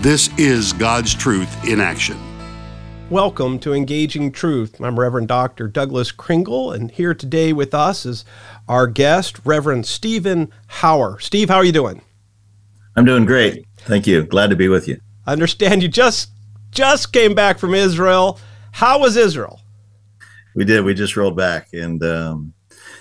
This is God's truth in action. Welcome to Engaging Truth. I'm Reverend Dr. Douglas Kringle, and here today with us is our guest, Reverend Stephen Hauer. Steve, how are you doing? I'm doing great. Thank you. Glad to be with you. I understand you just just came back from Israel. How was Israel? We did. We just rolled back, and um,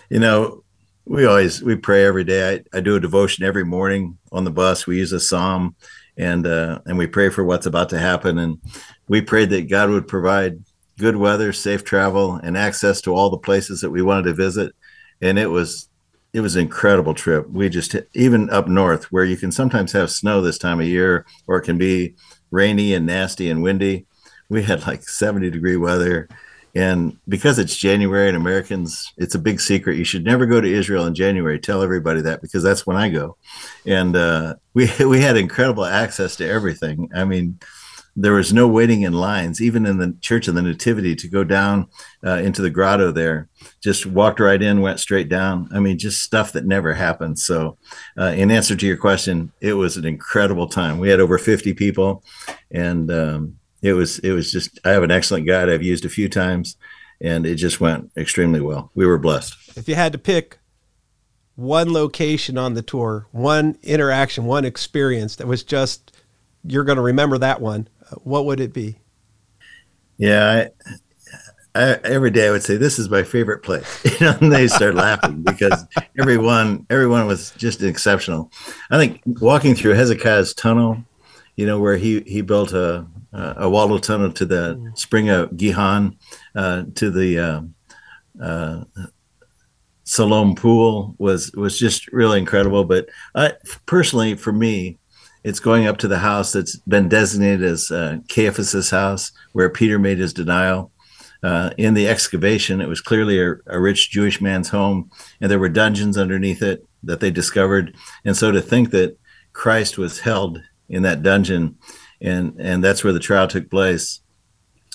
you know, we always we pray every day. I, I do a devotion every morning on the bus. We use a psalm and uh, and we pray for what's about to happen. And we prayed that God would provide good weather, safe travel, and access to all the places that we wanted to visit. And it was it was an incredible trip. We just even up north where you can sometimes have snow this time of year, or it can be rainy and nasty and windy. We had like 70 degree weather and because it's January and Americans, it's a big secret. You should never go to Israel in January. Tell everybody that because that's when I go. And uh, we we had incredible access to everything. I mean, there was no waiting in lines, even in the Church of the Nativity, to go down uh, into the grotto there. Just walked right in, went straight down. I mean, just stuff that never happened. So, uh, in answer to your question, it was an incredible time. We had over 50 people, and um, it was it was just I have an excellent guide I've used a few times, and it just went extremely well. We were blessed. If you had to pick one location on the tour, one interaction, one experience that was just you're going to remember that one, what would it be? Yeah, I, I, every day I would say this is my favorite place. You know, and they start laughing because everyone everyone was just exceptional. I think walking through Hezekiah's tunnel, you know, where he he built a uh, a wallow tunnel to the mm. spring of Gihon, uh, to the uh, uh, Siloam pool was was just really incredible. But I, personally, for me, it's going up to the house that's been designated as uh, Caiaphas's house, where Peter made his denial. Uh, in the excavation, it was clearly a, a, rich Jewish man's home, and there were dungeons underneath it that they discovered. And so to think that Christ was held in that dungeon and and that's where the trial took place.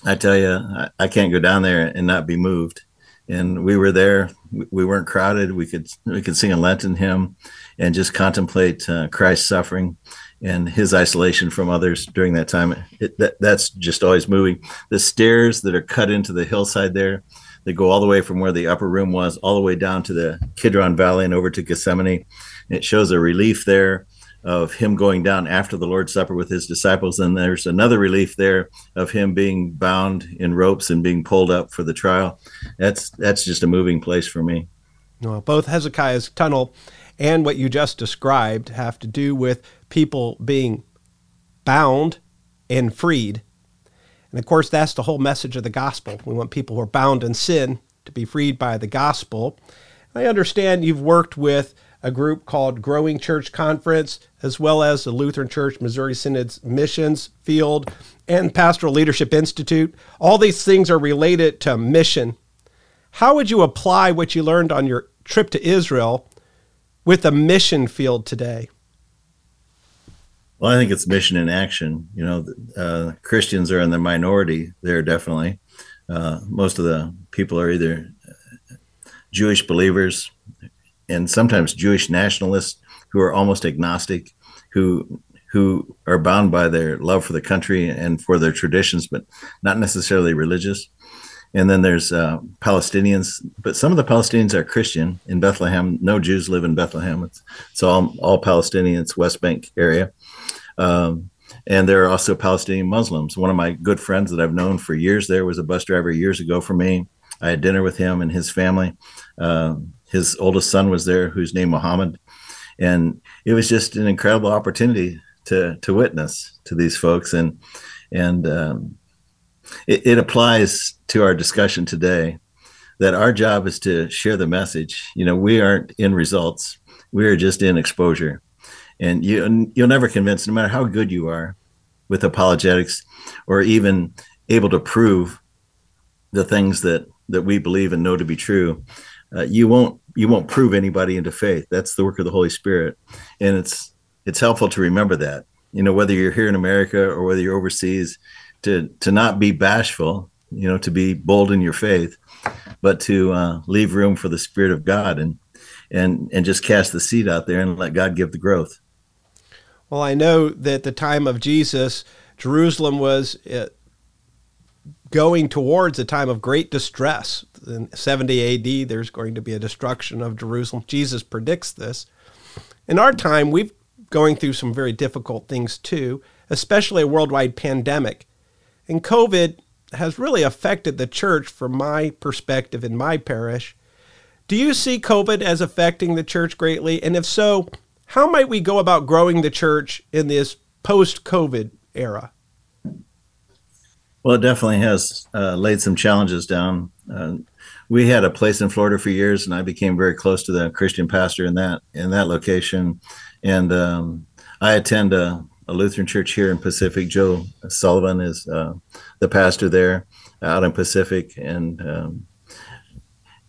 I tell you, I, I can't go down there and not be moved. And we were there. We weren't crowded. We could we could sing a Lenten hymn, and just contemplate uh, Christ's suffering and his isolation from others during that time. It, that, that's just always moving. The stairs that are cut into the hillside there, they go all the way from where the upper room was, all the way down to the Kidron Valley and over to Gethsemane. It shows a relief there of him going down after the Lord's Supper with his disciples. And there's another relief there of him being bound in ropes and being pulled up for the trial. That's that's just a moving place for me. Well, both Hezekiah's tunnel and what you just described have to do with people being bound and freed. And of course, that's the whole message of the gospel. We want people who are bound in sin to be freed by the gospel. I understand you've worked with a group called Growing Church Conference, as well as the Lutheran Church Missouri Synod's Missions Field and Pastoral Leadership Institute. All these things are related to mission. How would you apply what you learned on your trip to Israel with the mission field today? Well, I think it's mission in action. You know, uh, Christians are in the minority there, definitely. Uh, most of the people are either Jewish believers and sometimes Jewish nationalists who are almost agnostic, who who are bound by their love for the country and for their traditions, but not necessarily religious. And then there's uh, Palestinians, but some of the Palestinians are Christian in Bethlehem. No Jews live in Bethlehem. It's, it's all all Palestinians, West Bank area. Um, and there are also Palestinian Muslims. One of my good friends that I've known for years there was a bus driver years ago for me. I had dinner with him and his family. Um, his oldest son was there, who's named Muhammad, and it was just an incredible opportunity to to witness to these folks, and and um, it, it applies to our discussion today that our job is to share the message. You know, we aren't in results; we are just in exposure, and you you'll never convince, no matter how good you are, with apologetics or even able to prove the things that that we believe and know to be true, uh, you won't you won't prove anybody into faith. That's the work of the Holy Spirit, and it's it's helpful to remember that. You know, whether you're here in America or whether you're overseas, to to not be bashful. You know, to be bold in your faith, but to uh, leave room for the Spirit of God and and and just cast the seed out there and let God give the growth. Well, I know that the time of Jesus, Jerusalem was uh, going towards a time of great distress. In 70 AD, there's going to be a destruction of Jerusalem. Jesus predicts this. In our time, we've going through some very difficult things too, especially a worldwide pandemic. And COVID has really affected the church from my perspective in my parish. Do you see COVID as affecting the church greatly? And if so, how might we go about growing the church in this post COVID era? Well, it definitely has uh, laid some challenges down. Uh, we had a place in Florida for years, and I became very close to the Christian pastor in that in that location. And um, I attend a, a, Lutheran church here in Pacific. Joe Sullivan is uh, the pastor there out in Pacific, and um,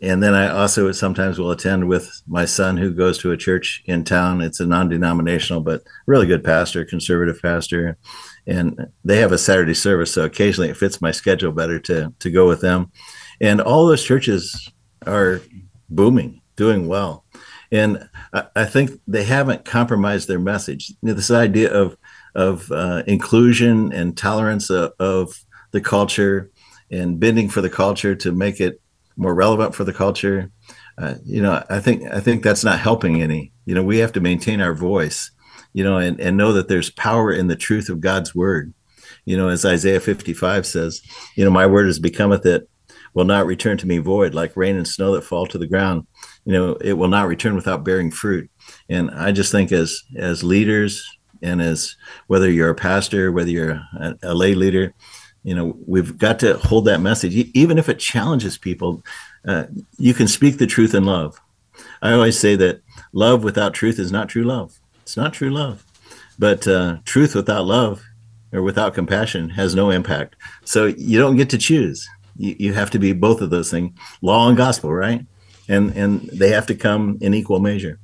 and then I also sometimes will attend with my son who goes to a church in town. It's a non-denominational, but really good pastor, conservative pastor, and they have a Saturday service. So occasionally it fits my schedule better to to go with them. And all those churches are booming, doing well, and I, I think they haven't compromised their message. You know, this idea of of uh, inclusion and tolerance of, of the culture and bending for the culture to make it more relevant for the culture. Uh, you know, I think I think that's not helping any. You know, we have to maintain our voice. You know, and, and know that there's power in the truth of God's word. You know, as Isaiah 55 says, you know, my word has becometh it will not return to me void, like rain and snow that fall to the ground. You know, it will not return without bearing fruit. And I just think as as leaders and as whether you're a pastor, whether you're a, a lay leader, you know we've got to hold that message even if it challenges people uh, you can speak the truth in love i always say that love without truth is not true love it's not true love. But uh, truth without love or without compassion has no impact. So you don't get to choose. You, you have to be both of those things. Law and gospel right? And and they have to come in equal measure.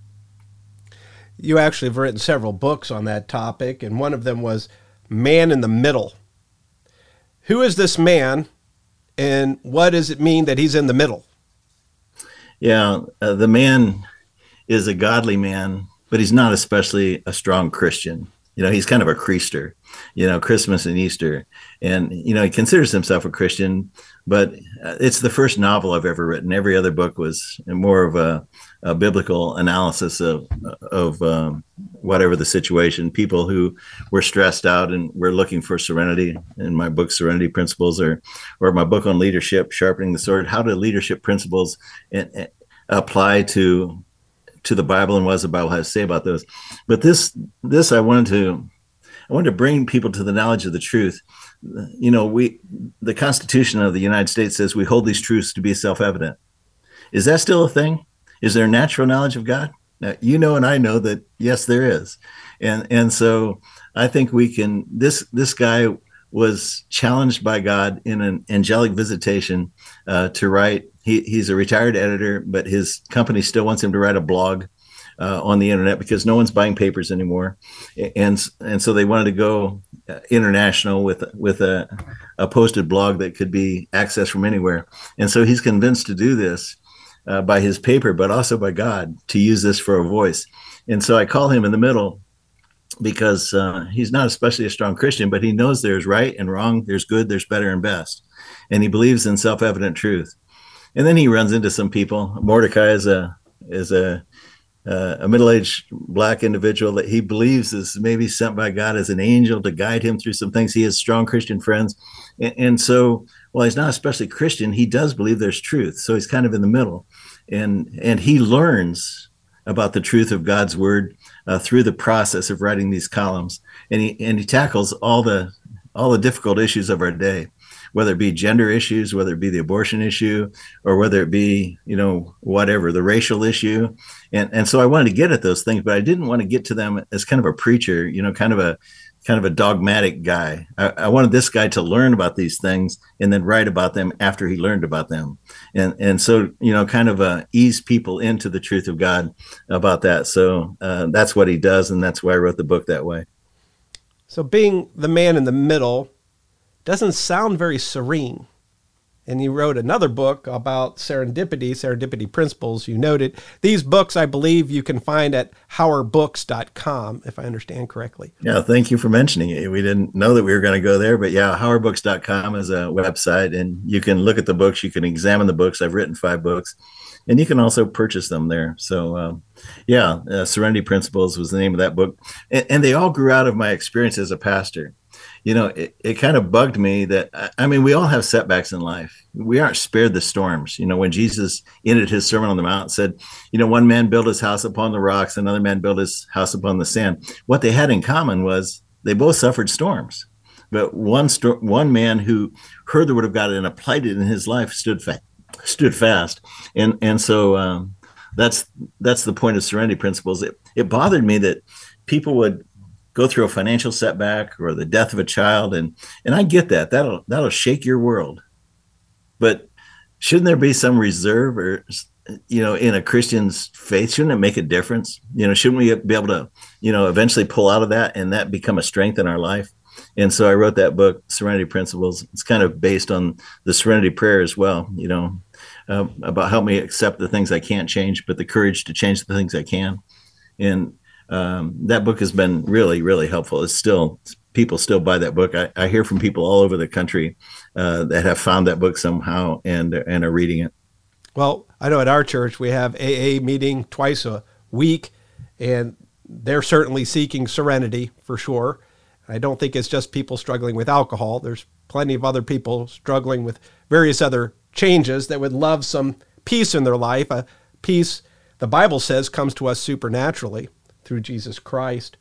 You actually have written several books on that topic and one of them was man in the middle. Who is this man and what does it mean that he's in the middle? Yeah, uh, the man is a godly man, but he's not especially a strong Christian. You know, he's kind of a creaster, you know, Christmas and Easter. And, you know, he considers himself a Christian, but uh, it's the first novel I've ever written. Every other book was more of a, a biblical analysis of, of um, whatever the situation. People who were stressed out and were looking for serenity. In my book, Serenity Principles, or, or my book on leadership, Sharpening the Sword, how do leadership principles apply to to the Bible and what does the Bible have to say about those? But this this I wanted to I wanted to bring people to the knowledge of the truth you know, we the Constitution of the United States says we hold these truths to be self-evident. Is that still a thing? Is there natural knowledge of God? Now, you know, and I know that yes, there is, and and so I think we can. This this guy was challenged by God in an angelic visitation uh, to write. He, he's a retired editor, but his company still wants him to write a blog uh, on the internet because no one's buying papers anymore, and and so they wanted to go uh, international with with a, a posted blog that could be accessed from anywhere. And so he's convinced to do this uh, by his paper, but also by God to use this for a voice. And so I call him in the middle because uh, he's not especially a strong Christian, but he knows there's right and wrong, there's good, there's better and best, and he believes in self-evident truth. And then he runs into some people. Mordecai is a is a uh, a middle-aged black individual that he believes is maybe sent by God as an angel to guide him through some things. He has strong Christian friends, and, and so while he's not especially Christian, he does believe there's truth. So he's kind of in the middle, and and he learns about the truth of God's word uh, through the process of writing these columns, and he and he tackles all the all the difficult issues of our day whether it be gender issues, whether it be the abortion issue, or whether it be, you know, whatever, the racial issue. And, and so I wanted to get at those things, but I didn't want to get to them as kind of a preacher, you know, kind of a kind of a dogmatic guy. I, I, wanted this guy to learn about these things and then write about them after he learned about them, and and so you know, kind of uh, ease people into the truth of God about that. So uh, that's what he does, and that's why I wrote the book that way. So being the man in the middle doesn't sound very serene and he wrote another book about serendipity, serendipity principles. You noted these books, I believe, you can find at hauerbooks.com, if I understand correctly. Yeah, thank you for mentioning it. We didn't know that we were going to go there, but yeah, hauerbooks.com is a website, and you can look at the books, you can examine the books. I've written five books, and you can also purchase them there. So, um, yeah, uh, Serenity Principles was the name of that book, and, and they all grew out of my experience as a pastor you know, it, it kind of bugged me that, I mean, we all have setbacks in life. We aren't spared the storms. You know, when Jesus ended his Sermon on the Mount, said, you know, one man built his house upon the rocks, another man built his house upon the sand. What they had in common was they both suffered storms. But one sto- one man who heard the word of God and applied it in his life stood fa- stood fast, and and so um, that's that's the point of serenity principles. It it bothered me that people would go through a financial setback or the death of a child and and I get that. That'll that'll shake your world. But shouldn't there be some reserve or you know in a Christian's faith? Shouldn't it make a difference? You know shouldn't we be able to you know eventually pull out of that and that become a strength in our life? And so I wrote that book Serenity Principles. It's kind of based on the Serenity prayer as well you know uh, about help me accept the things I can't change but the courage to change the things I can. And um, that book has been really, really helpful. It's still people still buy that book. I, I hear from people all over the country uh, that have found that book somehow and and are reading it. Well, I know at our church we have AA meeting twice a week, and they're certainly seeking serenity for sure. I don't think it's just people struggling with alcohol. There's plenty of other people struggling with various other changes that would love some peace in their life. A peace the Bible says comes to us supernaturally through Jesus Christ.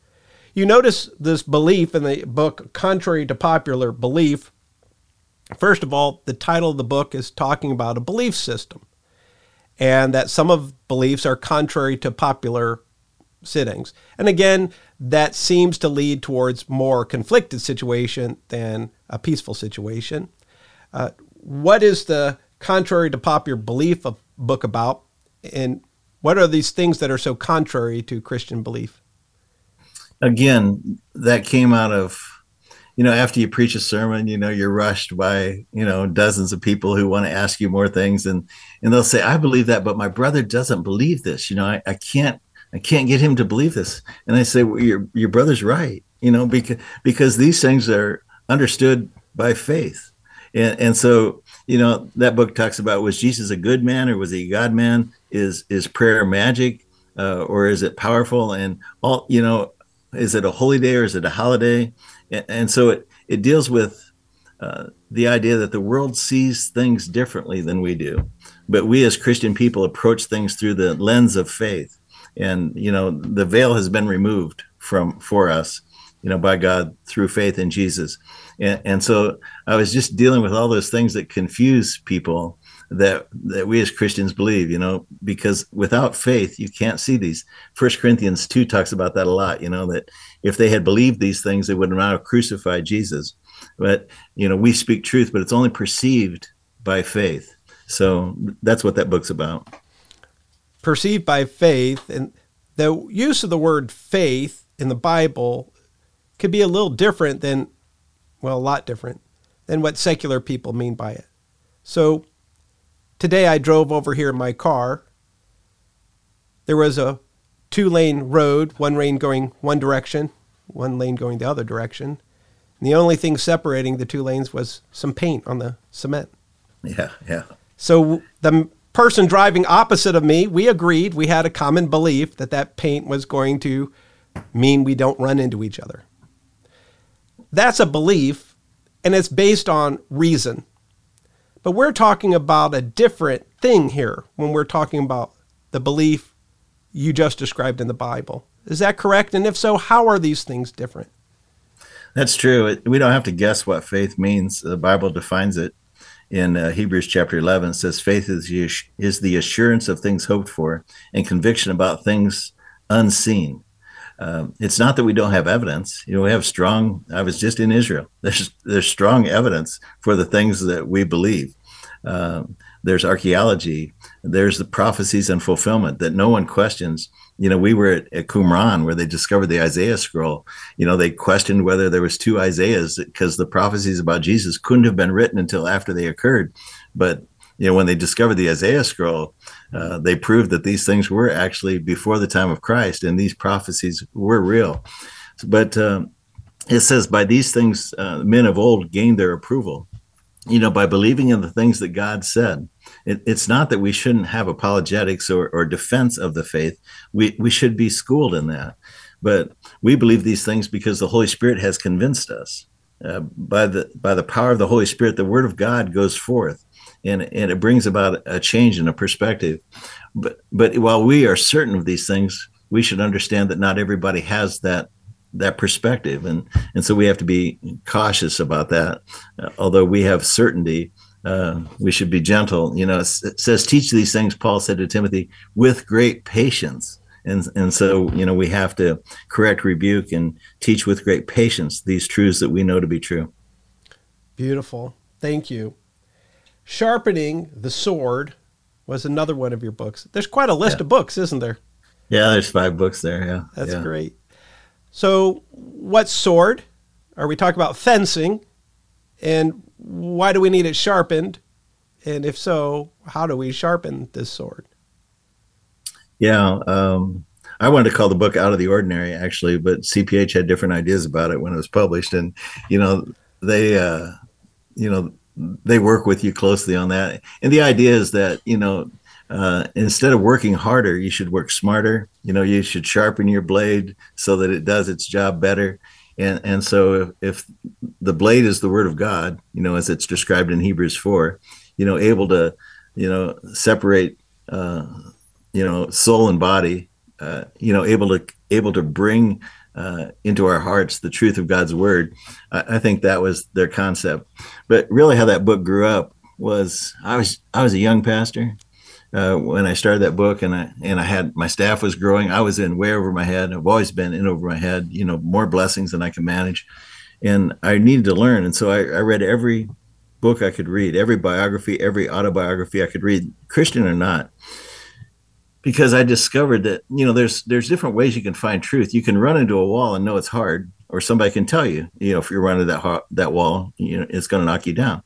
You notice this belief in the book, contrary to popular belief. First of all, the title of the book is talking about a belief system, and that some of beliefs are contrary to popular sittings. And again, that seems to lead towards more conflicted situation than a peaceful situation. Uh, what is the contrary to popular belief of book about, and what are these things that are so contrary to Christian belief? Again, that came out of, you know, after you preach a sermon, you know, you're rushed by, you know, dozens of people who want to ask you more things. And, and they'll say, I believe that, but my brother doesn't believe this. You know, I, I can't, I can't get him to believe this. And I say, well, your, your brother's right, you know, because, because these things are understood by faith. And, and so, you know, that book talks about was Jesus a good man or was he a God man? is is prayer magic uh, or is it powerful? And all you know is it a holy day or is it a holiday? And, and so it it deals with uh, the idea that the world sees things differently than we do. But we as christian people approach things through the lens of faith. And you know the veil has been removed from for us you know by god through faith in jesus and, and so i was just dealing with all those things that confuse people that that we as Christians believe, you know, because without faith you can't see these. First Corinthians two talks about that a lot, you know, that if they had believed these things, they would not have crucified Jesus. But you know, we speak truth, but it's only perceived by faith. So that's what that book's about. Perceived by faith, and the use of the word faith in the Bible could be a little different than, well, a lot different than what secular people mean by it. So Today I drove over here in my car. There was a two lane road, one lane going one direction, one lane going the other direction. And the only thing separating the two lanes was some paint on the cement. Yeah, yeah. So the person driving opposite of me, we agreed, we had a common belief that that paint was going to mean we don't run into each other. That's a belief, and it's based on reason. But we're talking about a different thing here when we're talking about the belief you just described in the Bible. Is that correct? And if so, how are these things different? That's true. We don't have to guess what faith means. The Bible defines it in uh, Hebrews chapter 11. It says, Faith is is the assurance of things hoped for and conviction about things unseen. Um, it's not that we don't have evidence. You know, we have strong. I was just in Israel. There's there's strong evidence for the things that we believe. Um, there's archaeology. There's the prophecies and fulfillment that no one questions. You know, we were at, at Qumran where they discovered the Isaiah scroll. You know, they questioned whether there was two Isaiahs because the prophecies about Jesus couldn't have been written until after they occurred. But you know, when they discovered the Isaiah scroll, uh, they proved that these things were actually before the time of Christ, and these prophecies were real. But um, it says, by these things, uh, men of old gained their approval. You know, by believing in the things that God said. It, it's not that we shouldn't have apologetics or, or defense of the faith. We we should be schooled in that. But we believe these things because the Holy Spirit has convinced us. Uh, by the by the power of the Holy Spirit, the Word of God goes forth and and it brings about a change in a perspective. But but while we are certain of these things, we should understand that not everybody has that that perspective, and and so we have to be cautious about that. Uh, although we have certainty, uh, we should be gentle. You know, it, it says, "Teach these things," Paul said to Timothy, with great patience. And, and so, you know, we have to correct, rebuke, and teach with great patience these truths that we know to be true. Beautiful. Thank you. Sharpening the Sword was another one of your books. There's quite a list yeah. of books, isn't there? Yeah, there's five books there. Yeah. That's yeah. great. So, what sword? Are we talking about fencing? And why do we need it sharpened? And if so, how do we sharpen this sword? Yeah. Um, I wanted to call the book Out of the Ordinary, actually, but CPH had different ideas about it when it was published. And, you know, they, uh, you know, they work with you closely on that. And the idea is that, you know, uh, instead of working harder, you should work smarter. You know, you should sharpen your blade so that it does its job better. And and so if, if the blade is the word of God, you know, as it's described in Hebrews four, you know, able to, you know, separate, uh, you know, soul and body, uh, you know, able to able to bring uh, into our hearts the truth of God's word. I, I, think that was their concept. But really, how that book grew up was I was I was a young pastor uh, when I started that book, and I and I had my staff was growing. I was in way over my head. I've always been in over my head. You know, more blessings than I can manage, and I needed to learn. And so I, I read every book I could read, every biography, every autobiography I could read, Christian or not because I discovered that you know there's there's different ways you can find truth. You can run into a wall and know it's hard, or somebody can tell you, you know, if you're running that that wall, you know, it's going to knock you down.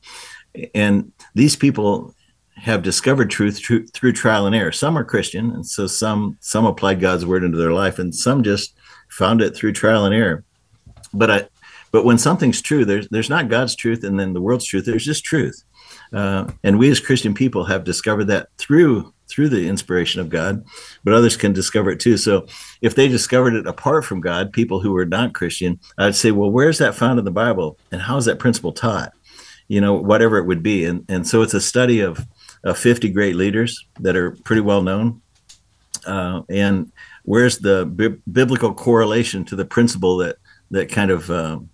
And these people have discovered truth through, through trial and error. Some are Christian, and so some some applied God's word into their life, and some just found it through trial and error. But I, but when something's true, there's there's not God's truth and then the world's truth. There's just truth. Uh, and we as Christian people have discovered that through through the inspiration of God, but others can discover it too. So if they discovered it apart from God, people who were not Christian, I'd say, well, where's that found in the Bible, and how is that principle taught? You know, whatever it would be. And and so it's a study of, of 50 great leaders that are pretty well known. Uh, and where's the bi- biblical correlation to the principle that that kind of um,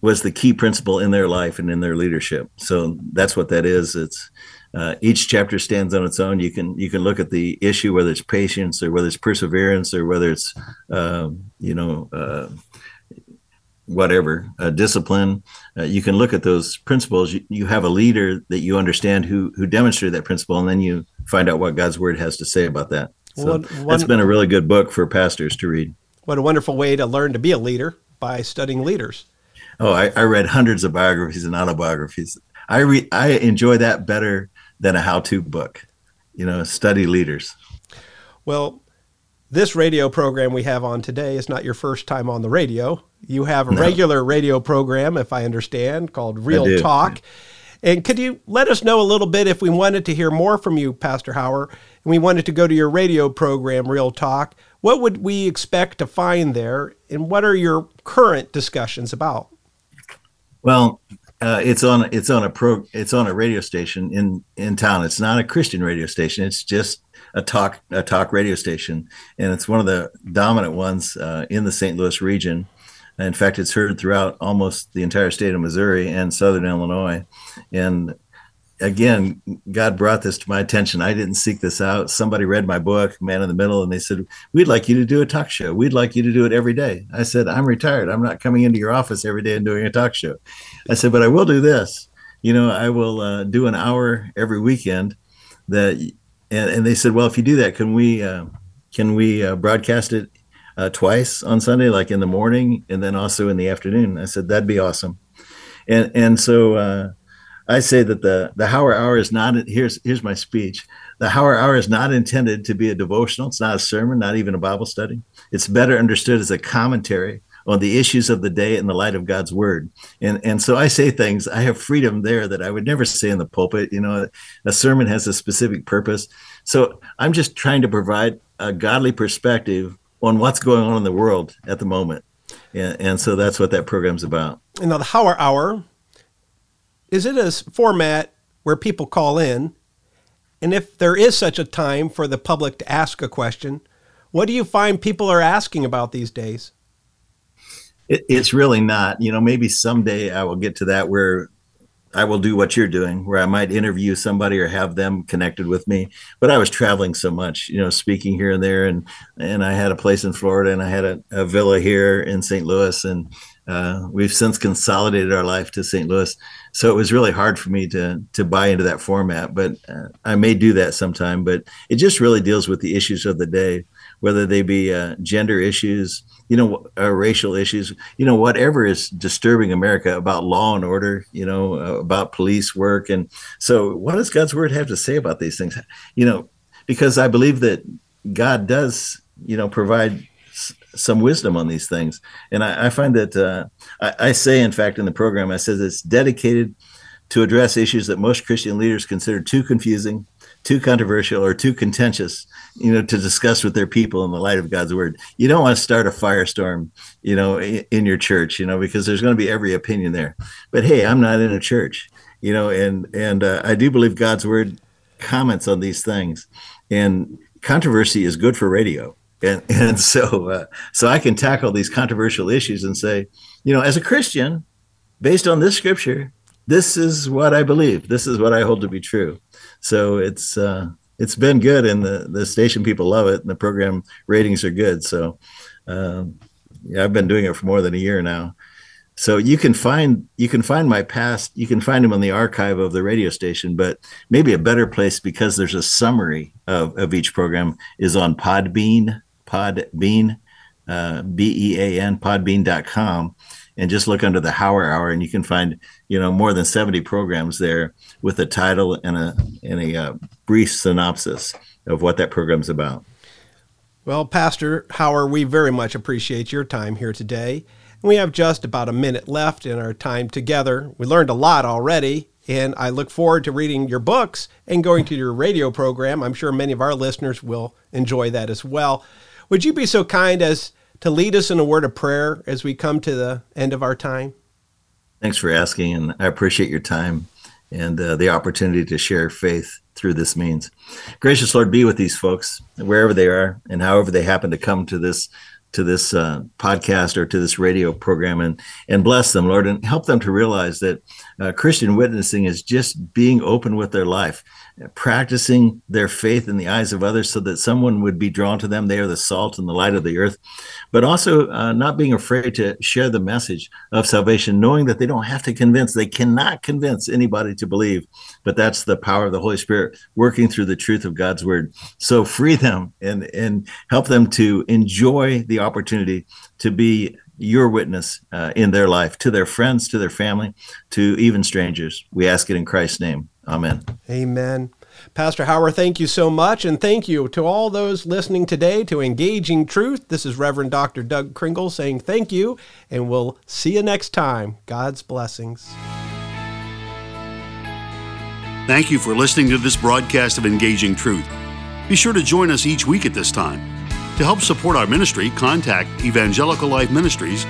was the key principle in their life and in their leadership. So that's what that is. It's uh, each chapter stands on its own. You can you can look at the issue whether it's patience or whether it's perseverance or whether it's uh, you know uh, whatever discipline. Uh, you can look at those principles. You, you, have a leader that you understand who who demonstrated that principle, and then you find out what God's word has to say about that. So one, that's been a really good book for pastors to read. What a wonderful way to learn to be a leader by studying leaders. Oh, I, I read hundreds of biographies and autobiographies. I read I enjoy that better than a how-to book. You know, study leaders. Well, this radio program we have on today is not your first time on the radio. You have a no. regular radio program, if I understand, called Real Talk. And could you let us know a little bit if we wanted to hear more from you, Pastor Hauer, and we wanted to go to your radio program, Real Talk? What would we expect to find there, and what are your current discussions about? Well, uh, it's on it's on a pro it's on a radio station in in town. It's not a Christian radio station. It's just a talk a talk radio station, and it's one of the dominant ones uh, in the St. Louis region. In fact, it's heard throughout almost the entire state of Missouri and southern Illinois. And again, God brought this to my attention. I didn't seek this out. Somebody read my book, Man in the Middle, and they said, We'd like you to do a talk show. We'd like you to do it every day. I said, I'm retired. I'm not coming into your office every day and doing a talk show. I said, But I will do this. You know, I will uh, do an hour every weekend that, and, and, they said, Well, if you do that, can we, uh, can we uh, broadcast it uh, twice on Sunday, like in the morning and then also in the afternoon? I said, That'd be awesome. And, and so, uh, I say that the the Hauer Hour is not here's here's my speech. The Hauer Hour is not intended to be a devotional. It's not a sermon, not even a Bible study. It's better understood as a commentary on the issues of the day in the light of God's word. And and so I say things. I have freedom there that I would never say in the pulpit. You know, a sermon has a specific purpose. So I'm just trying to provide a godly perspective on what's going on in the world at the moment. And, and so that's what that program's about. You know, the Hauer Hour is it a format where people call in? And if there is such a time for the public to ask a question, what do you find people are asking about these days? It, it's really not. You know, maybe someday I will get to that where I will do what you're doing, where I might interview somebody or have them connected with me. But I was traveling so much, you know, speaking here and there, and and I had a place in Florida, and I had a, a villa here in St. Louis, and uh, we've since consolidated our life to St. Louis, so it was really hard for me to to buy into that format. But uh, I may do that sometime. But it just really deals with the issues of the day, whether they be uh, gender issues, you know, uh, racial issues, you know, whatever is disturbing America about law and order, you know, uh, about police work, and so what does God's word have to say about these things? You know, because I believe that God does, you know, provide some wisdom on these things. And I, I find that uh, I, I, say, in fact, in the program, I says it's dedicated to address issues that most Christian leaders consider too confusing, too controversial, or too contentious, you know, to discuss with their people in the light of God's word. You don't want to start a firestorm, you know, in, in your church, you know, because there's going to be every opinion there. But hey, I'm not in a church, you know, and and uh, I do believe God's word comments on these things, and controversy is good for radio and and so uh, so I can tackle these controversial issues and say, you know, as a Christian, based on this scripture, this is what I believe. This is what I hold to be true. So it's uh, it's been good, and the the station people love it, and the program ratings are good. So um, yeah, I've been doing it for more than a year now. So you can find you can find my past. You can find them on the archive of the radio station, but maybe a better place because there's a summary of, of each program is on Podbean Podbean, uh, B E A N, podbean.com, and just look under the Hauer Hour, and you can find you know more than 70 programs there with a title and a and a uh, brief synopsis of what that program's about. Well, Pastor Hauer, we very much appreciate your time here today. We have just about a minute left in our time together. We learned a lot already, and I look forward to reading your books and going to your radio program. I'm sure many of our listeners will enjoy that as well. Would you be so kind as to lead us in a word of prayer as we come to the end of our time? Thanks for asking, and I appreciate your time and uh, the opportunity to share faith through this means. Gracious Lord, be with these folks wherever they are and however they happen to come to this to this uh, podcast or to this radio program and and bless them, Lord, and help them to realize that uh, Christian witnessing is just being open with their life practicing their faith in the eyes of others so that someone would be drawn to them. They are the salt and the light of the earth, but also uh, not being afraid to share the message of salvation, knowing that they don't have to convince, they cannot convince anybody to believe, but that's the power of the Holy Spirit working through the truth of God's word. So free them and, and help them to enjoy the opportunity to be your witness uh, in their life to their friends, to their family, to even strangers. We ask it in Christ's name. Amen. Amen. Pastor Hauer, thank you so much. And thank you to all those listening today to Engaging Truth. This is Reverend Dr. Doug Kringle saying thank you, and we'll see you next time. God's blessings. Thank you for listening to this broadcast of Engaging Truth. Be sure to join us each week at this time. To help support our ministry, contact Evangelical Life Ministries,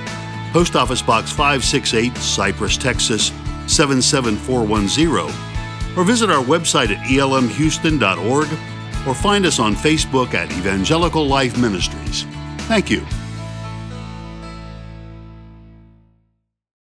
Post Office Box 568, Cypress, Texas 77410 or visit our website at elmhouston.org or find us on Facebook at Evangelical Life Ministries. Thank you.